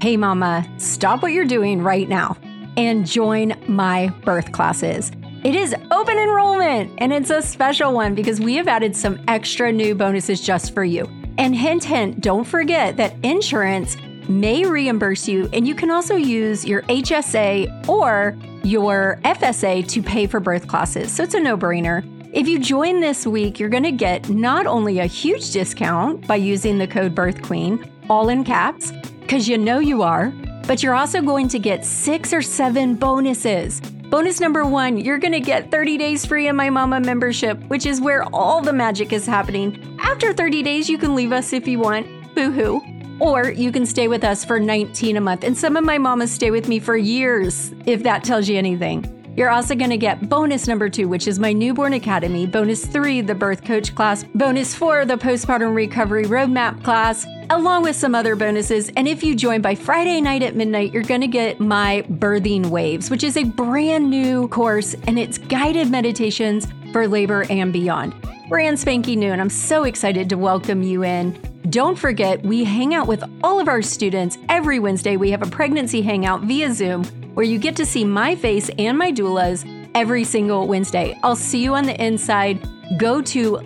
Hey, mama, stop what you're doing right now and join my birth classes. It is open enrollment and it's a special one because we have added some extra new bonuses just for you. And hint, hint, don't forget that insurance may reimburse you, and you can also use your HSA or your FSA to pay for birth classes. So it's a no brainer. If you join this week, you're going to get not only a huge discount by using the code BirthQueen, all in caps, because you know you are, but you're also going to get six or seven bonuses. Bonus number one, you're going to get 30 days free in my mama membership, which is where all the magic is happening. After 30 days, you can leave us if you want. Boo hoo. Or you can stay with us for 19 a month. And some of my mamas stay with me for years, if that tells you anything. You're also going to get bonus number two, which is my newborn academy, bonus three, the birth coach class, bonus four, the postpartum recovery roadmap class, along with some other bonuses. And if you join by Friday night at midnight, you're going to get my birthing waves, which is a brand new course and it's guided meditations for labor and beyond. Brand spanking new, and I'm so excited to welcome you in. Don't forget, we hang out with all of our students every Wednesday. We have a pregnancy hangout via Zoom where you get to see my face and my doula's every single Wednesday. I'll see you on the inside. Go to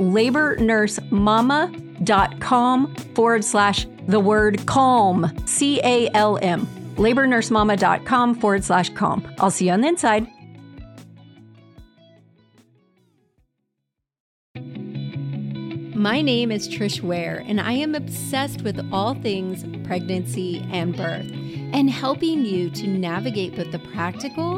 labornursemama.com forward slash the word calm, C A L M. Labornursemama.com forward slash calm. I'll see you on the inside. My name is Trish Ware, and I am obsessed with all things pregnancy and birth and helping you to navigate both the practical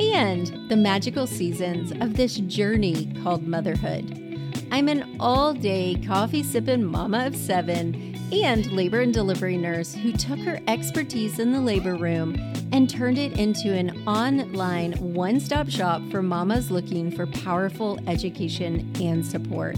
and the magical seasons of this journey called motherhood. I'm an all day coffee sipping mama of seven and labor and delivery nurse who took her expertise in the labor room and turned it into an online one stop shop for mamas looking for powerful education and support.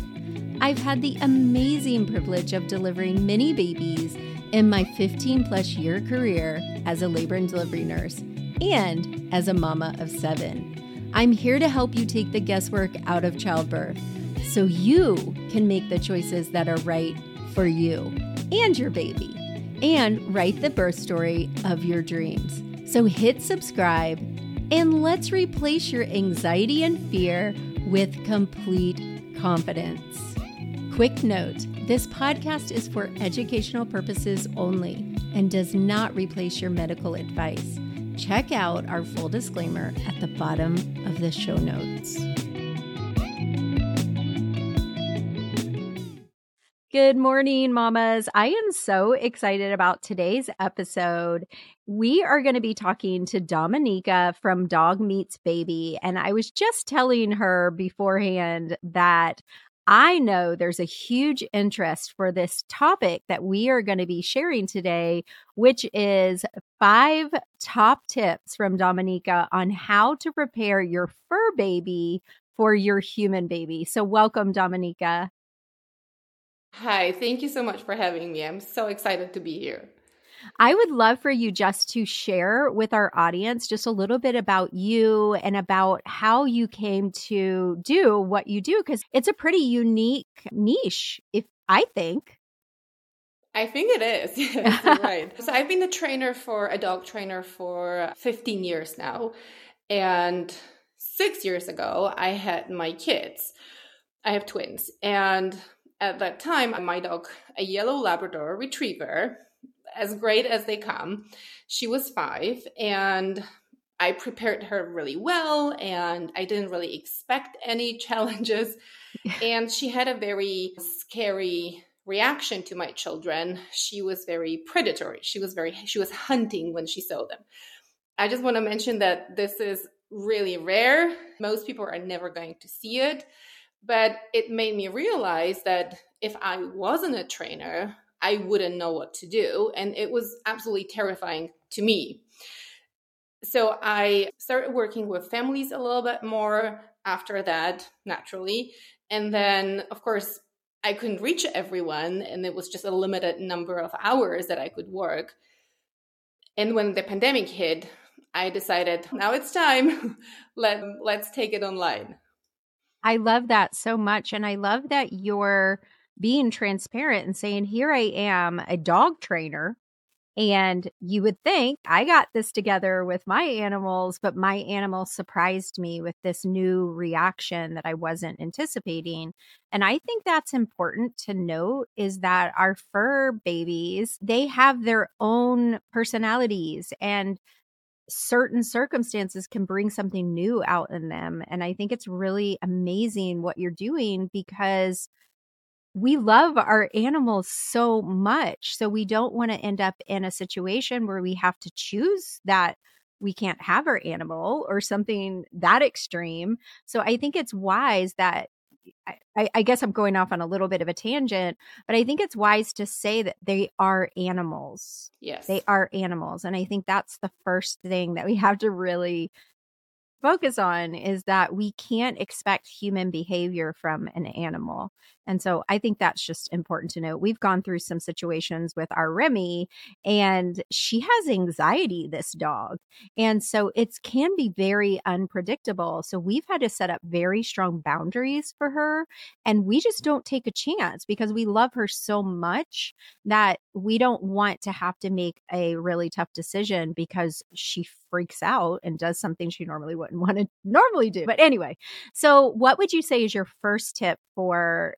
I've had the amazing privilege of delivering many babies in my 15 plus year career as a labor and delivery nurse and as a mama of seven. I'm here to help you take the guesswork out of childbirth so you can make the choices that are right for you and your baby and write the birth story of your dreams. So hit subscribe and let's replace your anxiety and fear with complete confidence. Quick note this podcast is for educational purposes only and does not replace your medical advice. Check out our full disclaimer at the bottom of the show notes. Good morning, mamas. I am so excited about today's episode. We are going to be talking to Dominika from Dog Meets Baby. And I was just telling her beforehand that I know there's a huge interest for this topic that we are going to be sharing today, which is five top tips from Dominika on how to prepare your fur baby for your human baby. So, welcome, Dominika. Hi, thank you so much for having me. I'm so excited to be here. I would love for you just to share with our audience just a little bit about you and about how you came to do what you do because it's a pretty unique niche, if I think. I think it is. Yes, right. so I've been a trainer for a dog trainer for 15 years now. And six years ago, I had my kids. I have twins. And at that time, my dog, a yellow Labrador retriever, as great as they come. She was five, and I prepared her really well, and I didn't really expect any challenges. and she had a very scary reaction to my children. She was very predatory. She was very she was hunting when she saw them. I just want to mention that this is really rare. Most people are never going to see it, but it made me realize that if I wasn't a trainer, I wouldn't know what to do. And it was absolutely terrifying to me. So I started working with families a little bit more after that, naturally. And then, of course, I couldn't reach everyone, and it was just a limited number of hours that I could work. And when the pandemic hit, I decided now it's time. Let let's take it online. I love that so much and I love that you're being transparent and saying, Here I am, a dog trainer And you would think I got this together with my animals, but my animal surprised me with this new reaction that I wasn't anticipating. And I think that's important to note is that our fur babies, they have their own personalities and certain circumstances can bring something new out in them. And I think it's really amazing what you're doing because we love our animals so much. So we don't want to end up in a situation where we have to choose that we can't have our animal or something that extreme. So I think it's wise that I, I, guess I'm going off on a little bit of a tangent, but I think it's wise to say that they are animals. Yes. They are animals. And I think that's the first thing that we have to really focus on is that we can't expect human behavior from an animal. And so I think that's just important to note. We've gone through some situations with our Remy and she has anxiety this dog. And so it can be very unpredictable. So we've had to set up very strong boundaries for her and we just don't take a chance because we love her so much that we don't want to have to make a really tough decision because she freaks out and does something she normally wouldn't want to normally do. But anyway, so what would you say is your first tip for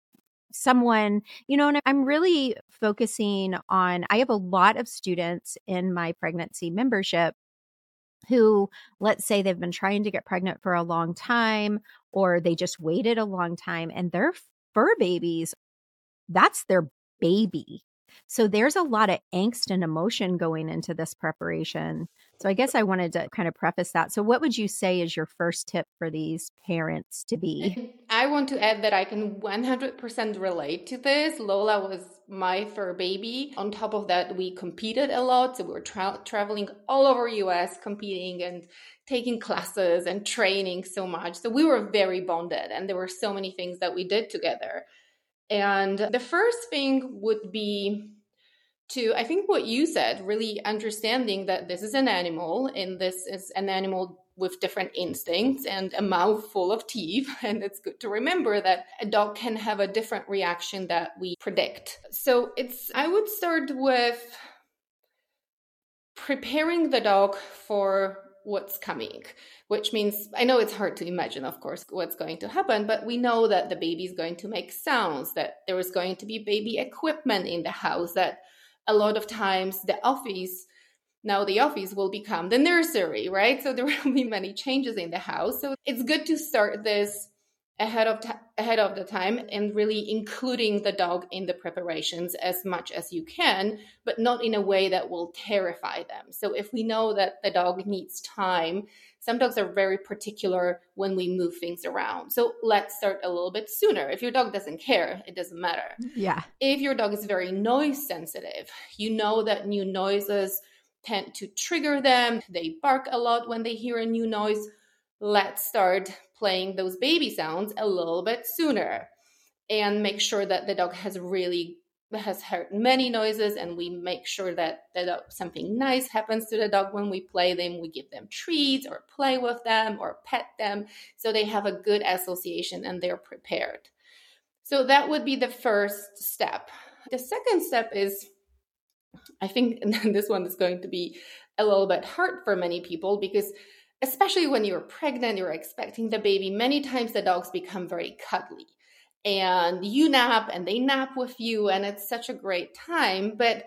someone, you know, and I'm really focusing on, I have a lot of students in my pregnancy membership who, let's say, they've been trying to get pregnant for a long time or they just waited a long time and their fur babies, that's their baby. So there's a lot of angst and emotion going into this preparation. So I guess I wanted to kind of preface that. So what would you say is your first tip for these parents to be? I want to add that I can 100% relate to this. Lola was my fur baby. On top of that, we competed a lot. So we were tra- traveling all over US competing and taking classes and training so much. So we were very bonded and there were so many things that we did together. And the first thing would be to, I think what you said, really understanding that this is an animal and this is an animal with different instincts and a mouth full of teeth. And it's good to remember that a dog can have a different reaction that we predict. So it's, I would start with preparing the dog for what's coming, which means I know it's hard to imagine, of course, what's going to happen, but we know that the baby is going to make sounds, that there is going to be baby equipment in the house, that a lot of times the office now the office will become the nursery, right? So there will be many changes in the house. So it's good to start this ahead of t- ahead of the time and really including the dog in the preparations as much as you can but not in a way that will terrify them. So if we know that the dog needs time some dogs are very particular when we move things around. So let's start a little bit sooner. If your dog doesn't care it doesn't matter. Yeah. If your dog is very noise sensitive you know that new noises tend to trigger them. They bark a lot when they hear a new noise let's start playing those baby sounds a little bit sooner and make sure that the dog has really has heard many noises and we make sure that the dog, something nice happens to the dog when we play them. We give them treats or play with them or pet them so they have a good association and they're prepared. So that would be the first step. The second step is i think this one is going to be a little bit hard for many people because especially when you're pregnant, you're expecting the baby, many times the dogs become very cuddly. And you nap and they nap with you, and it's such a great time. But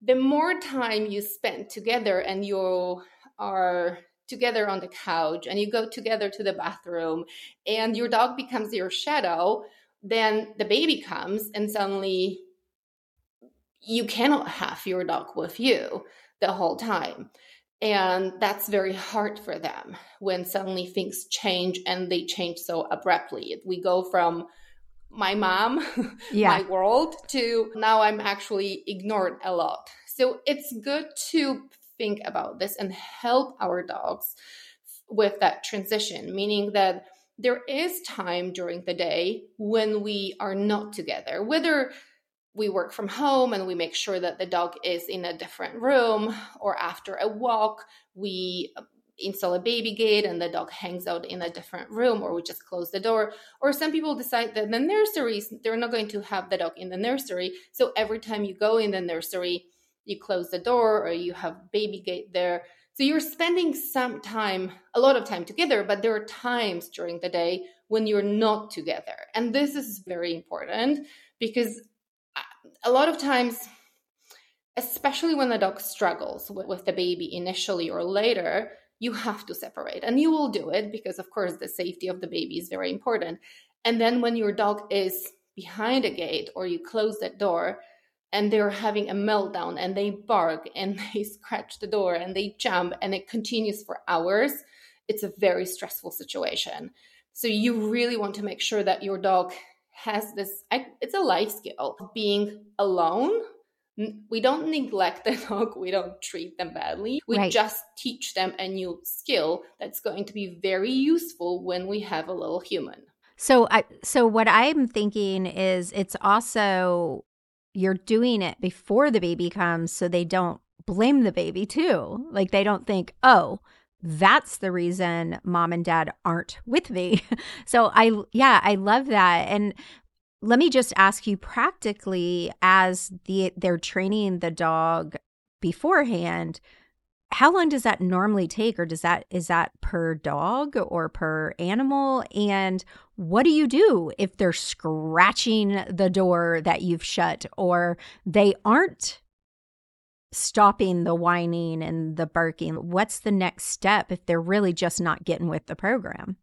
the more time you spend together and you are together on the couch and you go together to the bathroom and your dog becomes your shadow, then the baby comes and suddenly you cannot have your dog with you the whole time. And that's very hard for them when suddenly things change and they change so abruptly. We go from my mom, yeah. my world, to now I'm actually ignored a lot. So it's good to think about this and help our dogs with that transition, meaning that there is time during the day when we are not together, whether we work from home and we make sure that the dog is in a different room or after a walk we uh, install a baby gate and the dog hangs out in a different room or we just close the door or some people decide that the nurseries they're not going to have the dog in the nursery so every time you go in the nursery you close the door or you have baby gate there. So you're spending some time, a lot of time together, but there are times during the day when you're not together. And this is very important because a lot of times, especially when the dog struggles with, with the baby initially or later, you have to separate and you will do it because, of course, the safety of the baby is very important. And then when your dog is behind a gate or you close that door, and they're having a meltdown and they bark and they scratch the door and they jump and it continues for hours, it's a very stressful situation. So you really want to make sure that your dog has this it's a life skill being alone we don't neglect the dog we don't treat them badly we right. just teach them a new skill that's going to be very useful when we have a little human so i so what i'm thinking is it's also you're doing it before the baby comes so they don't blame the baby too. Like they don't think, oh, that's the reason mom and dad aren't with me. so I, yeah, I love that. And let me just ask you practically as the they're training the dog beforehand how long does that normally take or does that is that per dog or per animal and what do you do if they're scratching the door that you've shut or they aren't stopping the whining and the barking what's the next step if they're really just not getting with the program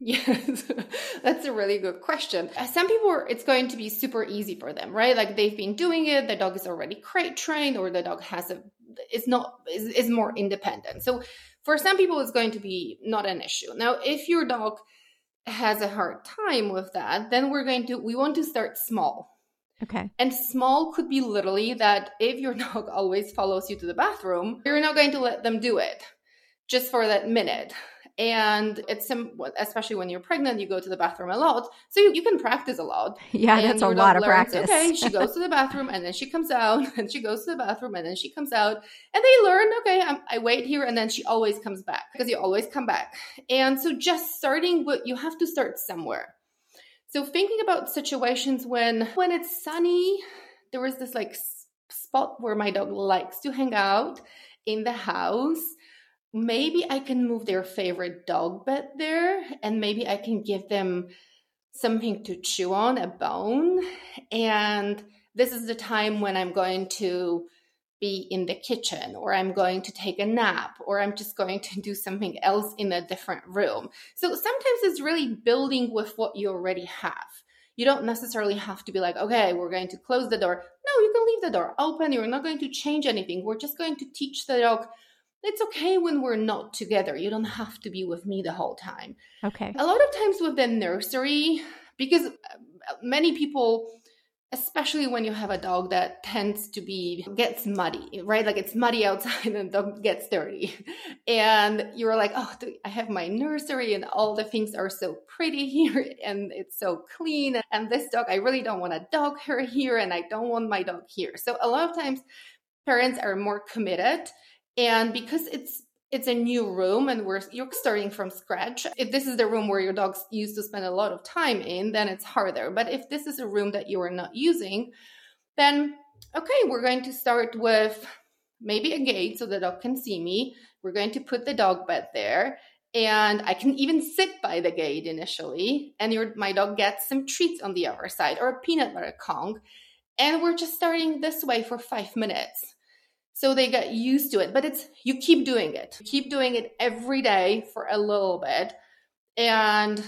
Yes, that's a really good question. Uh, some people, it's going to be super easy for them, right? Like they've been doing it, the dog is already crate trained, or the dog has a is not is, is more independent. So for some people, it's going to be not an issue. Now, if your dog has a hard time with that, then we're going to we want to start small. Okay. And small could be literally that if your dog always follows you to the bathroom, you're not going to let them do it just for that minute. And it's some especially when you're pregnant you go to the bathroom a lot so you, you can practice a lot. Yeah that's a lot of learns, practice. okay she goes to the bathroom and then she comes out and she goes to the bathroom and then she comes out and they learn okay I'm, i wait here and then she always comes back because you always come back. And so just starting with you have to start somewhere so thinking about situations when when it's sunny there was this like spot where my dog likes to hang out in the house maybe I can move their favorite dog bed there and maybe I can give them something to chew on, a bone. And this is the time when I'm going to be in the kitchen or I'm going to take a nap or I'm just going to do something else in a different room. So sometimes it's really building with what you already have. You don't necessarily have to be like, okay, we're going to close the door. No, you can leave the door open. You're not going to change anything. We're just going to teach the dog it's okay when we're not together. You don't have to be with me the whole time. Okay. A lot of times with the nursery, because uh, many people, especially when you have a dog that tends to be gets muddy, right? Like it's muddy outside and the dog gets dirty. And you're like, oh, I have my nursery and all the things are so pretty here and it's so clean. And this dog, I really don't want a dog hair here and I don't want my dog here. So a lot of times parents are more committed and because it's it's a new room and we're you're starting from scratch. If this is the room where your dogs used to spend a lot of time in, then it's harder. But if this is a room that you are not using, then okay, we're going to start with maybe a gate so the dog can see me. We're going to put the dog bed there. And I can even sit by the gate initially, and your my dog gets some treats on the other side or a peanut butter Kong. And we're just starting this way for five minutes so they get used to it but it's you keep doing it. Keep doing it every day for a little bit and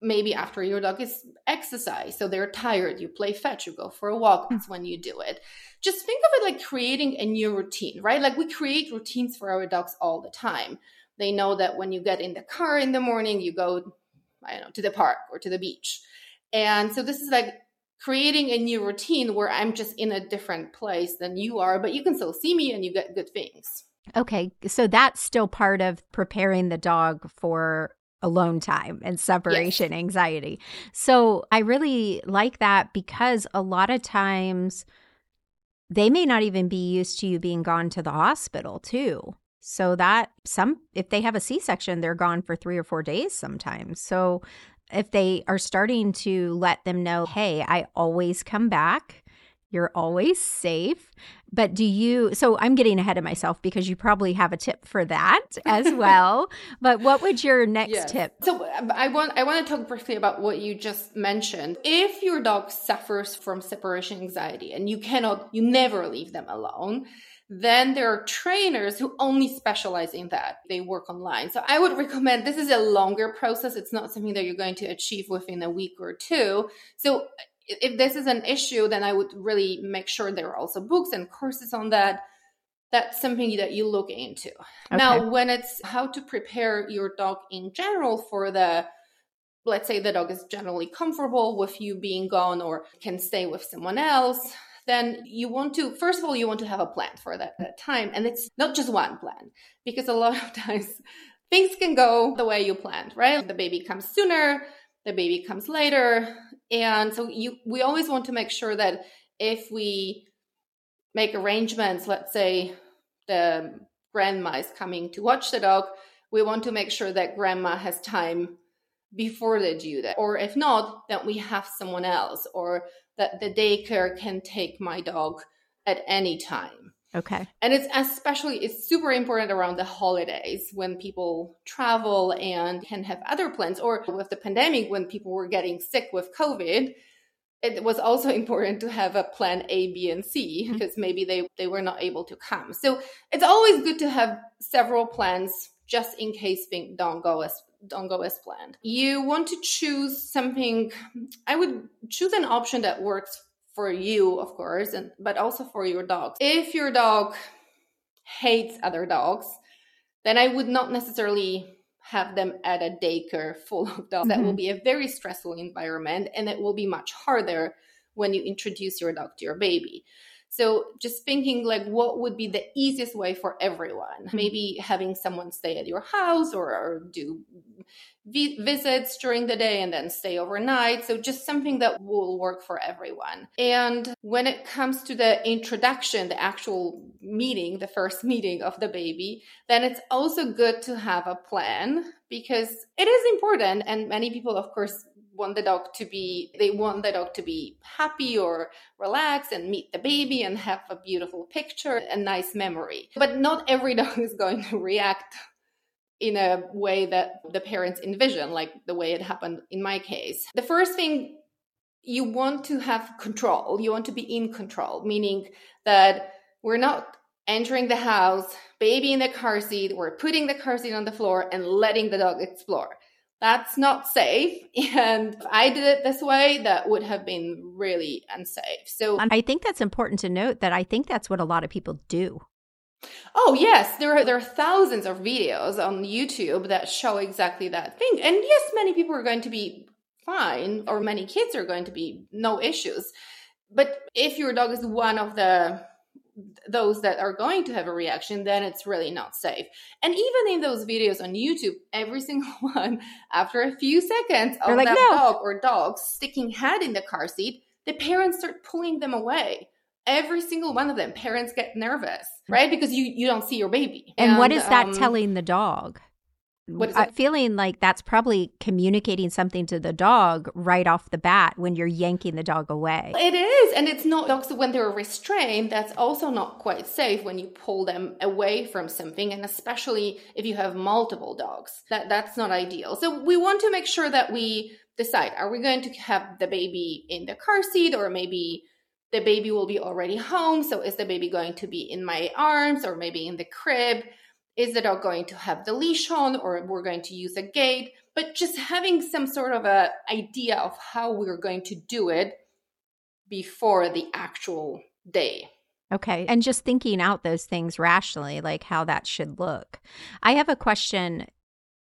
maybe after your dog is exercise so they're tired you play fetch you go for a walk hmm. that's when you do it. Just think of it like creating a new routine right? Like we create routines for our dogs all the time. They know that when you get in the car in the morning you go i don't know to the park or to the beach. And so this is like creating a new routine where I'm just in a different place than you are, but you can still see me and you get good things. Okay. So that's still part of preparing the dog for alone time and separation yes. anxiety. So I really like that because a lot of times they may not even be used to you being gone to the hospital too. So that some if they have a C-section they're gone for 3 or 4 days sometimes. So if they are starting to let them know, hey, I always come back you're always safe. But do you, so I'm getting ahead of myself because you probably have a tip for that as well. but what would your next yes. tip? So um, I want, I want to talk briefly about what you just mentioned. If your dog suffers from separation anxiety and you cannot, you never leave them alone, then there are trainers who only specialize in that. They work online. So I would recommend this is a longer process. It's not something that you're going to achieve within a week or two. So if this is an issue, then I would really make sure there are also books and courses on that. That's something that you look into. Okay. Now, when it's how to prepare your dog in general for the let's say the dog is generally comfortable with you being gone or can stay with someone else then you want to first of all you want to have a plan for that, that time. And it's not just one plan because a lot of times things can go the way you planned right? The baby comes sooner the baby comes later. And so you we always want to make sure that if we make arrangements let's say the grandma is coming to watch the dog we want to make sure that grandma has time before they do that. or if not then we have someone else or that the daycare can take my dog at any time Okay. And it's especially it's super important around the holidays when people travel and can have other plans or with the pandemic when people were getting sick with COVID. It was also important to have a plan A, B, and C mm-hmm. because maybe they, they were not able to come. So it's always good to have several plans just in case things don't go as don't go as planned. You want to choose something I would choose an option that works for you, of course, and but also for your dog. If your dog hates other dogs, then I would not necessarily have them at a daycare full of dogs. Mm-hmm. That will mm-hmm. be a very stressful environment and it will be much harder when you introduce your dog to your baby. So just thinking like what would be the easiest way for everyone? Mm-hmm. Maybe having someone stay at your house or, or do vi- visits during the day and then stay overnight. So just something that will work for everyone. And when it comes to the introduction, the actual meeting, the first meeting of the baby, then it's also good to have a plan because it is important. And many people, of course, want the dog to be they want the dog to be happy or relax and meet the baby and have a beautiful picture a nice memory. But not every dog is going to react in a way that the parents envision like the way it happened in my case. The first thing you want to have control. You want to be in control meaning that we're not entering the house baby in the car seat we're putting the car seat on the floor and letting the dog explore that's not safe. And if I did it this way, that would have been really unsafe. So I think that's important to note that I think that's what a lot of people do. Oh yes, there are there are thousands of videos on YouTube that show exactly that thing. And yes, many people are going to be fine or many kids are going to be no issues. But if your dog is one of the those that are going to have a reaction, then it's really not safe. And even in those videos on YouTube, every single one, after a few seconds of like, that no. dog or dogs sticking head in the car seat, the parents start pulling them away. Every single one of them, parents get nervous, right? Because you you don't see your baby. And, and what is that um, telling the dog? I'm feeling like that's probably communicating something to the dog right off the bat when you're yanking the dog away. It is. And it's not dogs when they're restrained, that's also not quite safe when you pull them away from something. And especially if you have multiple dogs, that, that's not ideal. So we want to make sure that we decide are we going to have the baby in the car seat or maybe the baby will be already home. So is the baby going to be in my arms or maybe in the crib? Is the dog going to have the leash on or we're going to use a gate? But just having some sort of a idea of how we're going to do it before the actual day. Okay and just thinking out those things rationally like how that should look. I have a question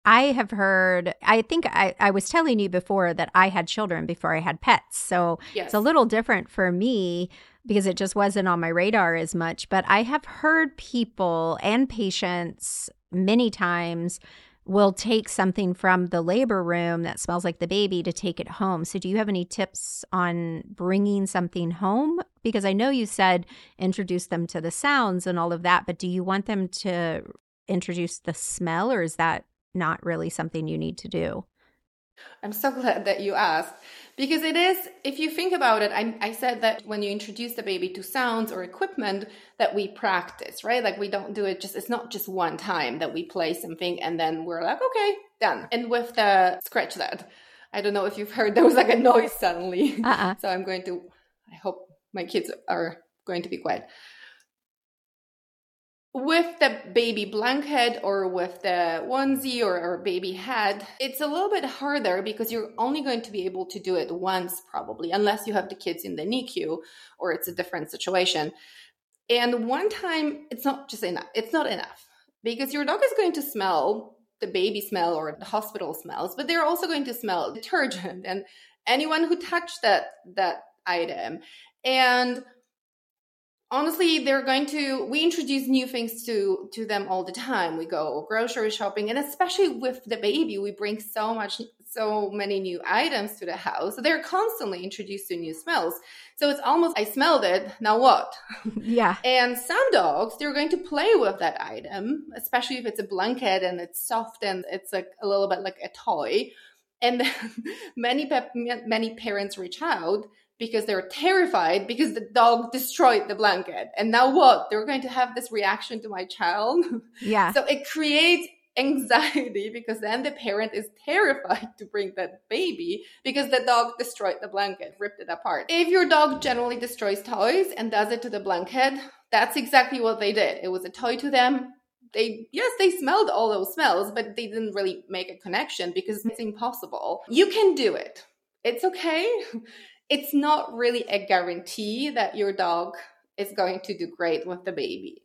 I have heard, I think I, I was telling you before that I had children before I had pets. So yes. it's a little different for me because it just wasn't on my radar as much. But I have heard people and patients many times will take something from the labor room that smells like the baby to take it home. So, do you have any tips on bringing something home? Because I know you said introduce them to the sounds and all of that, but do you want them to introduce the smell or is that not really something you need to do? I'm so glad that you asked Because it is, if you think about it, I, I said that when you introduce the baby to sounds or equipment, that we practice, right? Like we don't do it just, it's not just one time that we play something and then we're like, okay, done. And with the scratch that, I don't know if you've heard, there was like a noise suddenly. Uh-uh. so I'm going to, I hope my kids are going to be quiet with the baby blanket or with the onesie or, or, baby head, it's a little bit harder because you're only going to be able to do it once, probably, unless you have the kids in the NICU or it's a different situation. And one time, it's not just enough. It's not enough because your dog is going to smell the baby smell or the hospital smells, but they're also going to smell detergent and anyone who touched that that item. And honestly they're going to we introduce new things to to them all the time. We go grocery shopping and especially with the baby we bring so much so many new items to the house. So they're constantly introduced to new smells. So it's almost i smelled it now what? Yeah. And some dogs they're going to play with that item especially if it's a blanket and it's soft and it's like a little bit like a toy. And many many parents reach out because they're terrified because the dog destroyed the blanket. And now what? They're going to have this reaction to my child. Yeah. so it creates anxiety because then the parent is terrified to bring that baby because the dog destroyed the blanket, ripped it apart. If your dog generally destroys toys and does it to the blanket, that's exactly what they did. It was a toy to them. They, yes, they smelled all those smells, but they didn't really make a connection because it's impossible. You can do it. It's okay it's not really a guarantee that your dog is going to do great with the baby.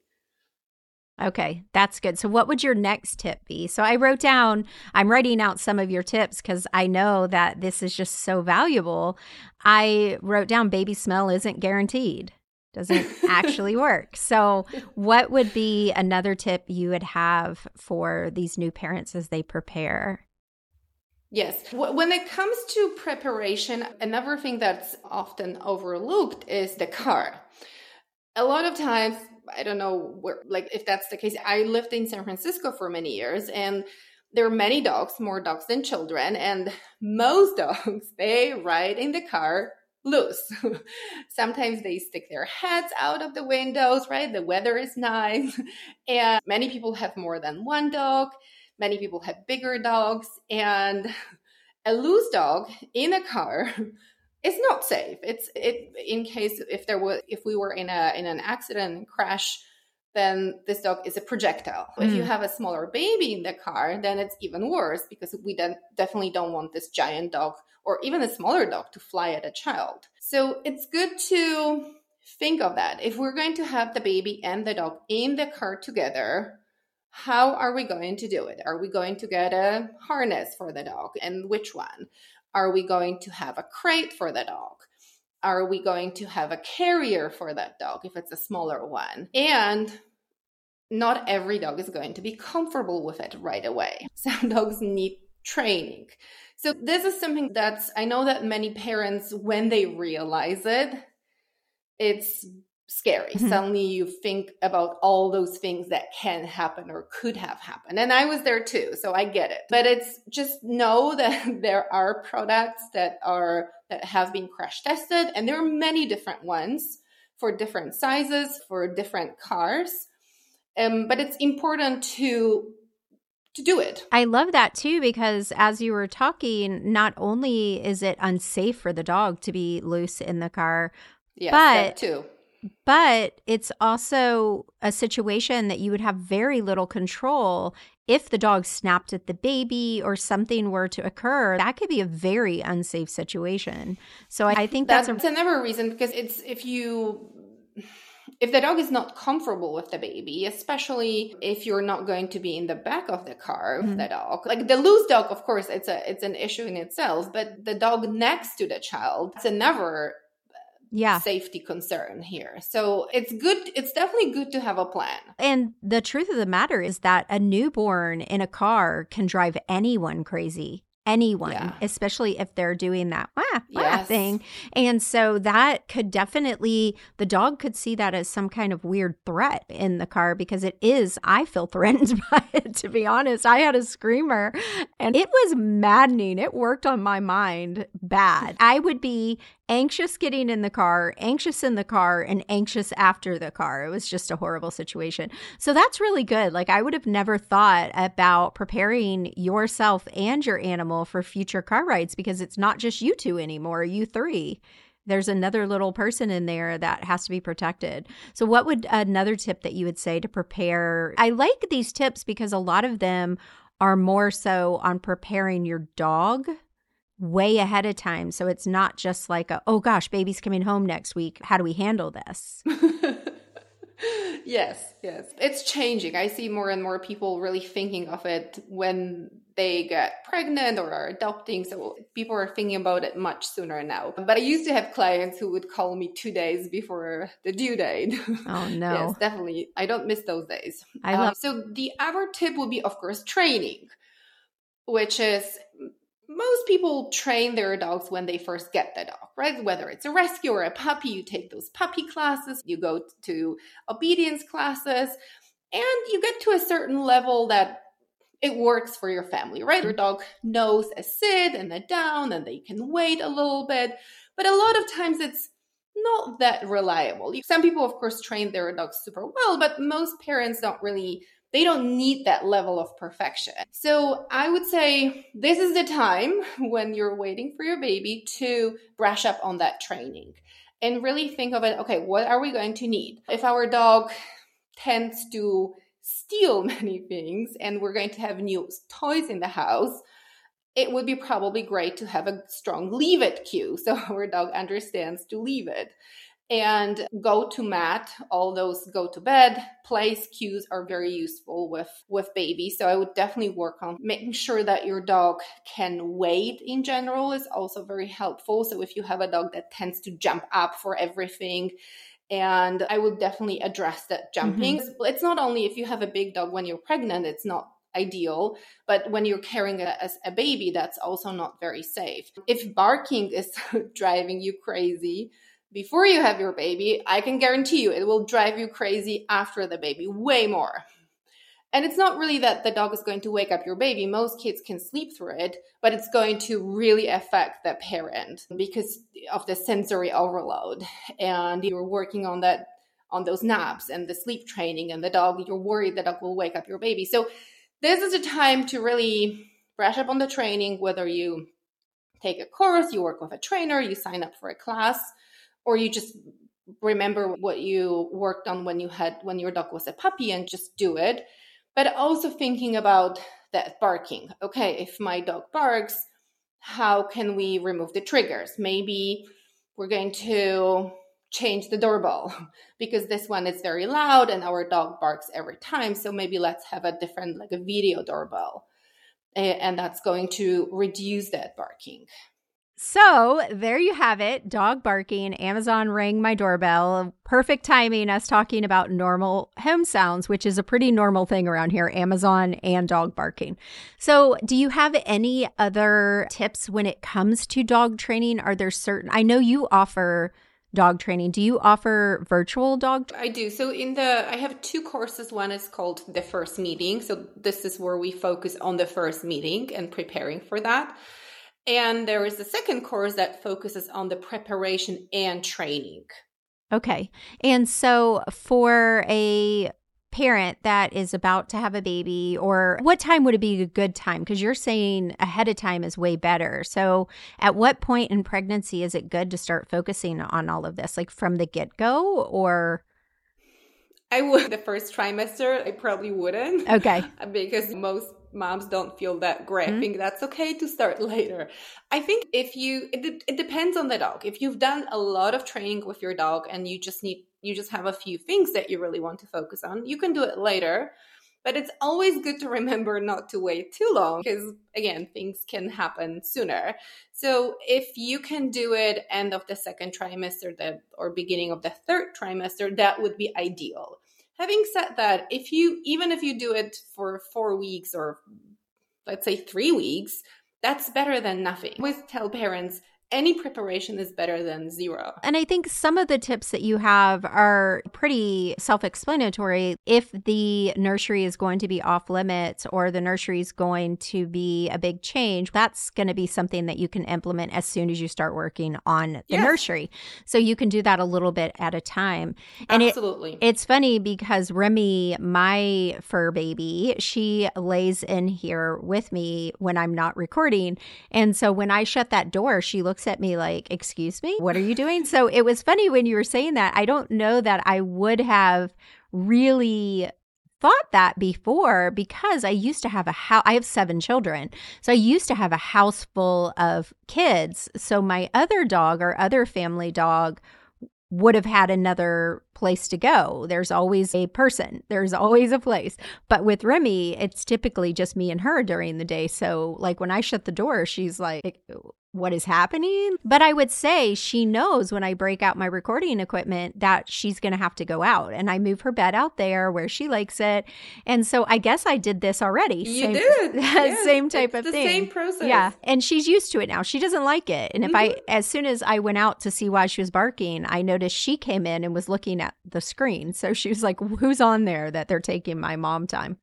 Okay, that's good. So, what would your next tip be? So, I wrote down, I'm writing out some of your tips because I know that this is just so valuable. I wrote down baby smell isn't guaranteed, doesn't actually work. So, what would be another tip you would have for these new parents as they prepare? Yes. When it comes to preparation, another thing that's often overlooked is the car. A lot of times, I don't know where, like, if that's the case, I lived in San Francisco for many years and there are many dogs, more dogs than children, and most dogs, they ride in the car loose. Sometimes they stick their heads out of the windows, right? The weather is nice. And many people have more than one dog. Many people have bigger dogs, and a loose dog in a car is not safe. It's it in case if there was if we were in a in an accident crash, then this dog is a projectile. Mm. If you mm. have a smaller baby in the car, then it's even worse because we then definitely don't want this giant dog or even a smaller dog to fly at a child. So it's good to think of that. If we're going to have the baby and the dog in the car together, how are we going to do it? Are we going to get a harness for the dog? And which one? Are we going to have a crate for the dog? Are we going to have a carrier for that dog if it's a smaller one? And not every dog is going to be comfortable with it right away. Some dogs need training. So, this is something that's, I know that many parents, when they realize it, it's scary. Mm-hmm. Suddenly you think about all those things that can happen or could have happened. And I was there too, so I get it. But it's just know that there are products that are that have been crash tested and there are many different ones for different sizes, for different cars. Um, but it's important to to do it. I love that too because as you were talking, not only is it unsafe for the dog to be loose in the car, yes, but too but it's also a situation that you would have very little control if the dog snapped at the baby or something were to occur. That could be a very unsafe situation. So I think that's, that's a- another reason because it's if you if the dog is not comfortable with the baby, especially if you're not going to be in the back of the car with mm-hmm. the dog, like the loose dog, of course, it's a it's an issue in itself. But the dog next to the child, it's another yeah. safety concern here. So it's good. It's definitely good to have a plan. And the truth of the matter is that a newborn in a car can drive anyone crazy anyone, yeah. especially if they're doing that wah, wah yes. thing. And so that could definitely, the dog could see that as some kind of weird threat in the car because it is, I feel threatened by it, to be honest. I had a screamer and it was maddening. It worked on my mind bad. I would be anxious getting in the car, anxious in the car, and anxious after the car. It was just a horrible situation. So that's really good. Like, I would have never thought about preparing yourself and your animal for future car rides because it's not just you two anymore, you three. There's another little person in there that has to be protected. So, what would another tip that you would say to prepare? I like these tips because a lot of them are more so on preparing your dog way ahead of time. So it's not just like, a, oh gosh, baby's coming home next week. How do we handle this? yes, yes. It's changing. I see more and more people really thinking of it when they get pregnant or are adopting. So people are thinking about it much sooner now. But I used to have clients who would call me two days before the due date. Oh, no. yes, definitely. I don't miss those days. I love- um, so the other tip would be, of course, training, which is most people train their dogs when they first get the dog, right? Whether it's a rescue or a puppy, you take those puppy classes, you go to obedience classes, and you get to a certain level that it works for your family, right? Your dog knows a sit and a down, and they can wait a little bit. But a lot of times it's not that reliable. Some people, of course, train their dogs super well, but most parents don't really they don't need that level of perfection. So I would say this is the time when you're waiting for your baby to brush up on that training and really think of it okay, what are we going to need? If our dog tends to steal many things and we're going to have new toys in the house, it would be probably great to have a strong leave it cue so our dog understands to leave it and go to mat all those go to bed place cues are very useful with with babies. So i would definitely work on making sure that your dog can wait in general is also very helpful. So if you have a dog that tends to jump up for everything and i would definitely address that jumping. Mm-hmm. it's not only if you have a big dog when you're pregnant it's not ideal but when you're carrying a, a baby that's also not very safe. If barking is driving you crazy before you have your baby, I can guarantee you it will drive you crazy after the baby, way more. And it's not really that the dog is going to wake up your baby. Most kids can sleep through it, but it's going to really affect the parent because of the sensory overload. And you're working on that, on those naps and the sleep training, and the dog, you're worried the dog will wake up your baby. So, this is a time to really brush up on the training, whether you take a course, you work with a trainer, you sign up for a class or you just remember what you worked on when you had when your dog was a puppy and just do it. But also thinking about that barking. Okay if my dog barks how can we remove the triggers? Maybe we're going to change the doorbell because this one is very loud and our dog barks every time. So maybe let's have a different like a video doorbell. And that's going to reduce that barking so there you have it dog barking. Amazon rang my doorbell. Perfect timing, us talking about normal home sounds, which is a pretty normal thing around here Amazon and dog barking. So, do you have any other tips when it comes to dog training? Are there certain, I know you offer dog training. Do you offer virtual dog? I do. So in the I have two courses. One is called the first meeting. So this is where we focus on the first meeting and preparing for that. And there is a second course that focuses on the preparation and training. Okay. And so for a parent that is about to have a baby or what time would it be a good time? Because you're saying ahead of time is way better. So at what point in pregnancy is it good to start focusing on all of this like from the get-go or? I would the first trimester i probably wouldn't. Okay. Because most moms don't feel that great. Mm-hmm. I think that's okay to start later. I think if you, it, it depends on the dog. If you've done a lot of training with your dog and you just need, you just have a few things that you really want to focus on, you can do it later. But it's always good to remember not to wait too long because, again, things can happen sooner. So if you can do it end of the second trimester the, or beginning of the third trimester, that would be ideal having said that if you even if you do it for four weeks or let's say three weeks that's better than nothing. I always tell parents any preparation is better than zero. And I think some of the tips that you have are pretty self explanatory. If the nursery is going to be off limits or the nursery is going to be a big change, that's going to be something that you can implement as soon as you start working on the yes. nursery. So you can do that a little bit at a time. And Absolutely. It, it's funny because Remy, my fur baby, she lays in here with me when I'm not recording. And so when I shut that door, she looks looks at me like, Excuse me, what are you doing? so it was funny when you were saying that. I don't know that I would have really thought that before because I used to have a house. I have seven children. So I used to have a house full of kids. So my other dog or other family dog would have had another place to go. There's always a person, there's always a place. But with Remy, it's typically just me and her during the day. So, like, when I shut the door, she's like, what is happening. But I would say she knows when I break out my recording equipment that she's going to have to go out. And I move her bed out there where she likes it. And so I guess I did this already. You same, did. Yes, same type of the thing. Same process. Yeah. And she's used to it now. She doesn't like it. And if mm-hmm. I, as soon as I went out to see why she was barking, I noticed she came in and was looking at the screen. So she was like, who's on there that they're taking my mom time?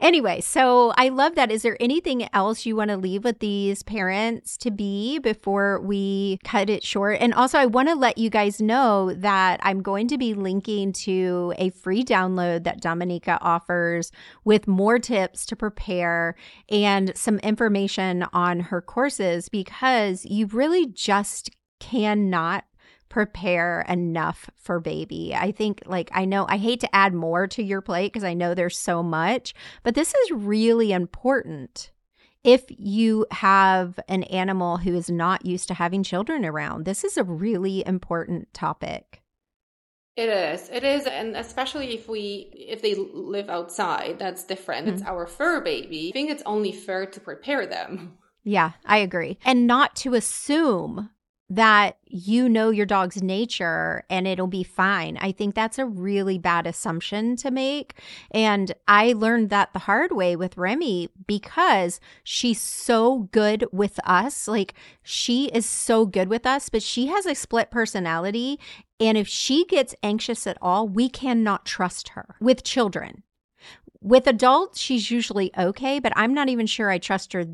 Anyway, so I love that. Is there anything else you want to leave with these parents to be? Before we cut it short. And also, I want to let you guys know that I'm going to be linking to a free download that Dominika offers with more tips to prepare and some information on her courses because you really just cannot prepare enough for baby. I think, like, I know I hate to add more to your plate because I know there's so much, but this is really important if you have an animal who is not used to having children around, this is a really important topic. It is. It is, and especially if we if they live outside, that's different. Mm-hmm. It's our fur baby. I think it's only fair to prepare them. Yeah, I agree. And not to assume that you know your dog's nature and it'll be fine. I think that's a really bad assumption to make. And I learned that the hard way with Remy because she's so good with us. Like, she is so good with us, but she has a split personality. And if she gets anxious at all, we cannot trust her with children. With adults, she's usually okay, but I'm not even sure I trust her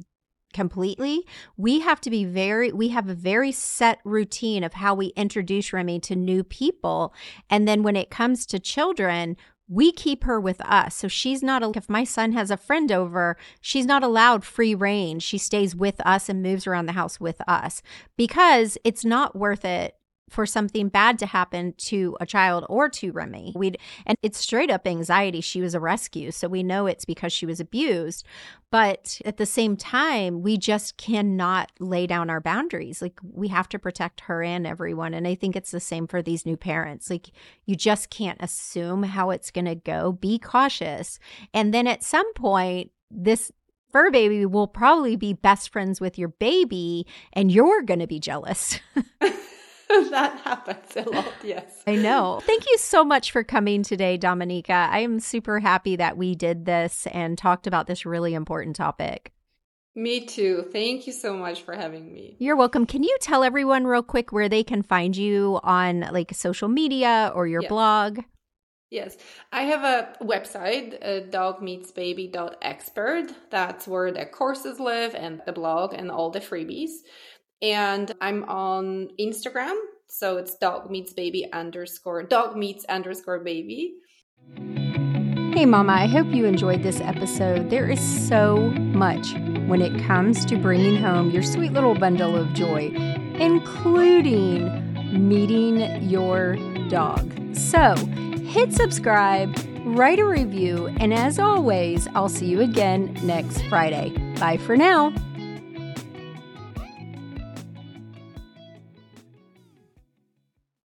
completely. We have to be very, we have a very set routine of how we introduce Remy to new people. And then when it comes to children, we keep her with us. So she's not, if my son has a friend over, she's not allowed free reign. She stays with us and moves around the house with us because it's not worth it for something bad to happen to a child or to Remy. We and it's straight up anxiety. She was a rescue, so we know it's because she was abused. But at the same time, we just cannot lay down our boundaries. Like we have to protect her and everyone. And I think it's the same for these new parents. Like you just can't assume how it's going to go. Be cautious. And then at some point, this fur baby will probably be best friends with your baby and you're going to be jealous. that happens a lot, yes. I know. Thank you so much for coming today, Dominika. I am super happy that we did this and talked about this really important topic. Me too. Thank you so much for having me. You're welcome. Can you tell everyone real quick where they can find you on like social media or your yes. blog? Yes, I have a website, uh, dogmeetsbaby.expert. That's where the courses live and the blog and all the freebies. And I'm on Instagram. So it's dog meets baby underscore dog meets underscore baby. Hey, Mama, I hope you enjoyed this episode. There is so much when it comes to bringing home your sweet little bundle of joy, including meeting your dog. So hit subscribe, write a review, and as always, I'll see you again next Friday. Bye for now.